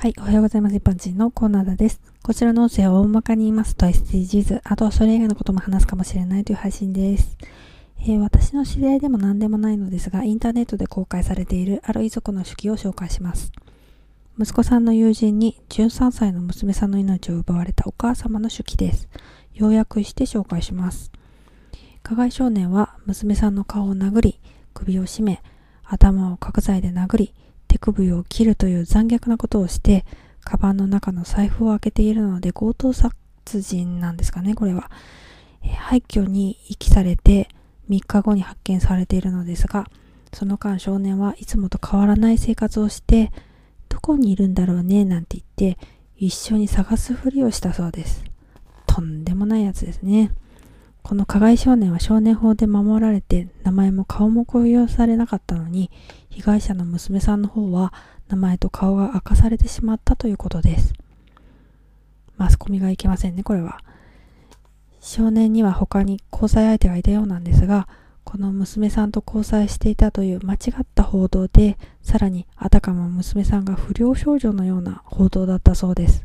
はい、おはようございます。一般人のコーナーです。こちらの音声を大まかに言いますと SDGs、あとはそれ以外のことも話すかもしれないという配信です。えー、私の知り合いでも何でもないのですが、インターネットで公開されているある遺族の手記を紹介します。息子さんの友人に13歳の娘さんの命を奪われたお母様の手記です。要約して紹介します。加害少年は娘さんの顔を殴り、首を絞め、頭を角材で殴り、手首を切るという残虐なことをして、カバンの中の財布を開けているので強盗殺人なんですかね、これは。え廃墟に遺棄されて3日後に発見されているのですが、その間少年はいつもと変わらない生活をして、どこにいるんだろうね、なんて言って、一緒に探すふりをしたそうです。とんでもないやつですね。この加害少年は少年法で守られて名前も顔も公表されなかったのに被害者の娘さんの方は名前と顔が明かされてしまったということです。マスコミがいけませんね、これは。少年には他に交際相手がいたようなんですが、この娘さんと交際していたという間違った報道で、さらにあたかも娘さんが不良少女のような報道だったそうです。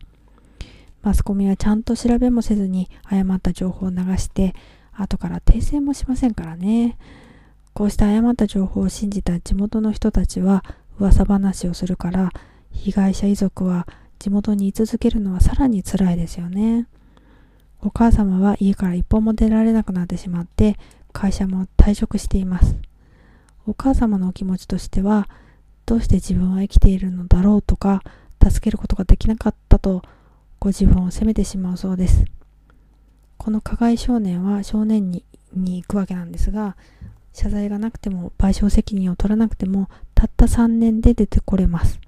マスコミはちゃんと調べもせずに誤った情報を流して後から訂正もしませんからね。こうした誤った情報を信じた地元の人たちは噂話をするから被害者遺族は地元に居続けるのはさらに辛いですよね。お母様は家から一歩も出られなくなってしまって会社も退職しています。お母様のお気持ちとしてはどうして自分は生きているのだろうとか助けることができなかったとご自分を責めてしまうそうです。この加害少年は少年にに行くわけなんですが、謝罪がなくても賠償責任を取らなくてもたった3年で出てこれます。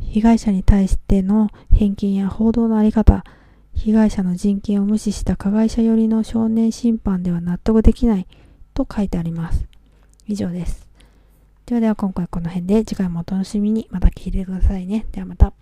被害者に対しての返金や報道のあり方、被害者の人権を無視した加害者寄りの少年審判では納得できないと書いてあります。以上です。ではでは今回この辺で次回もお楽しみにまた聞いてくださいね。ではまた。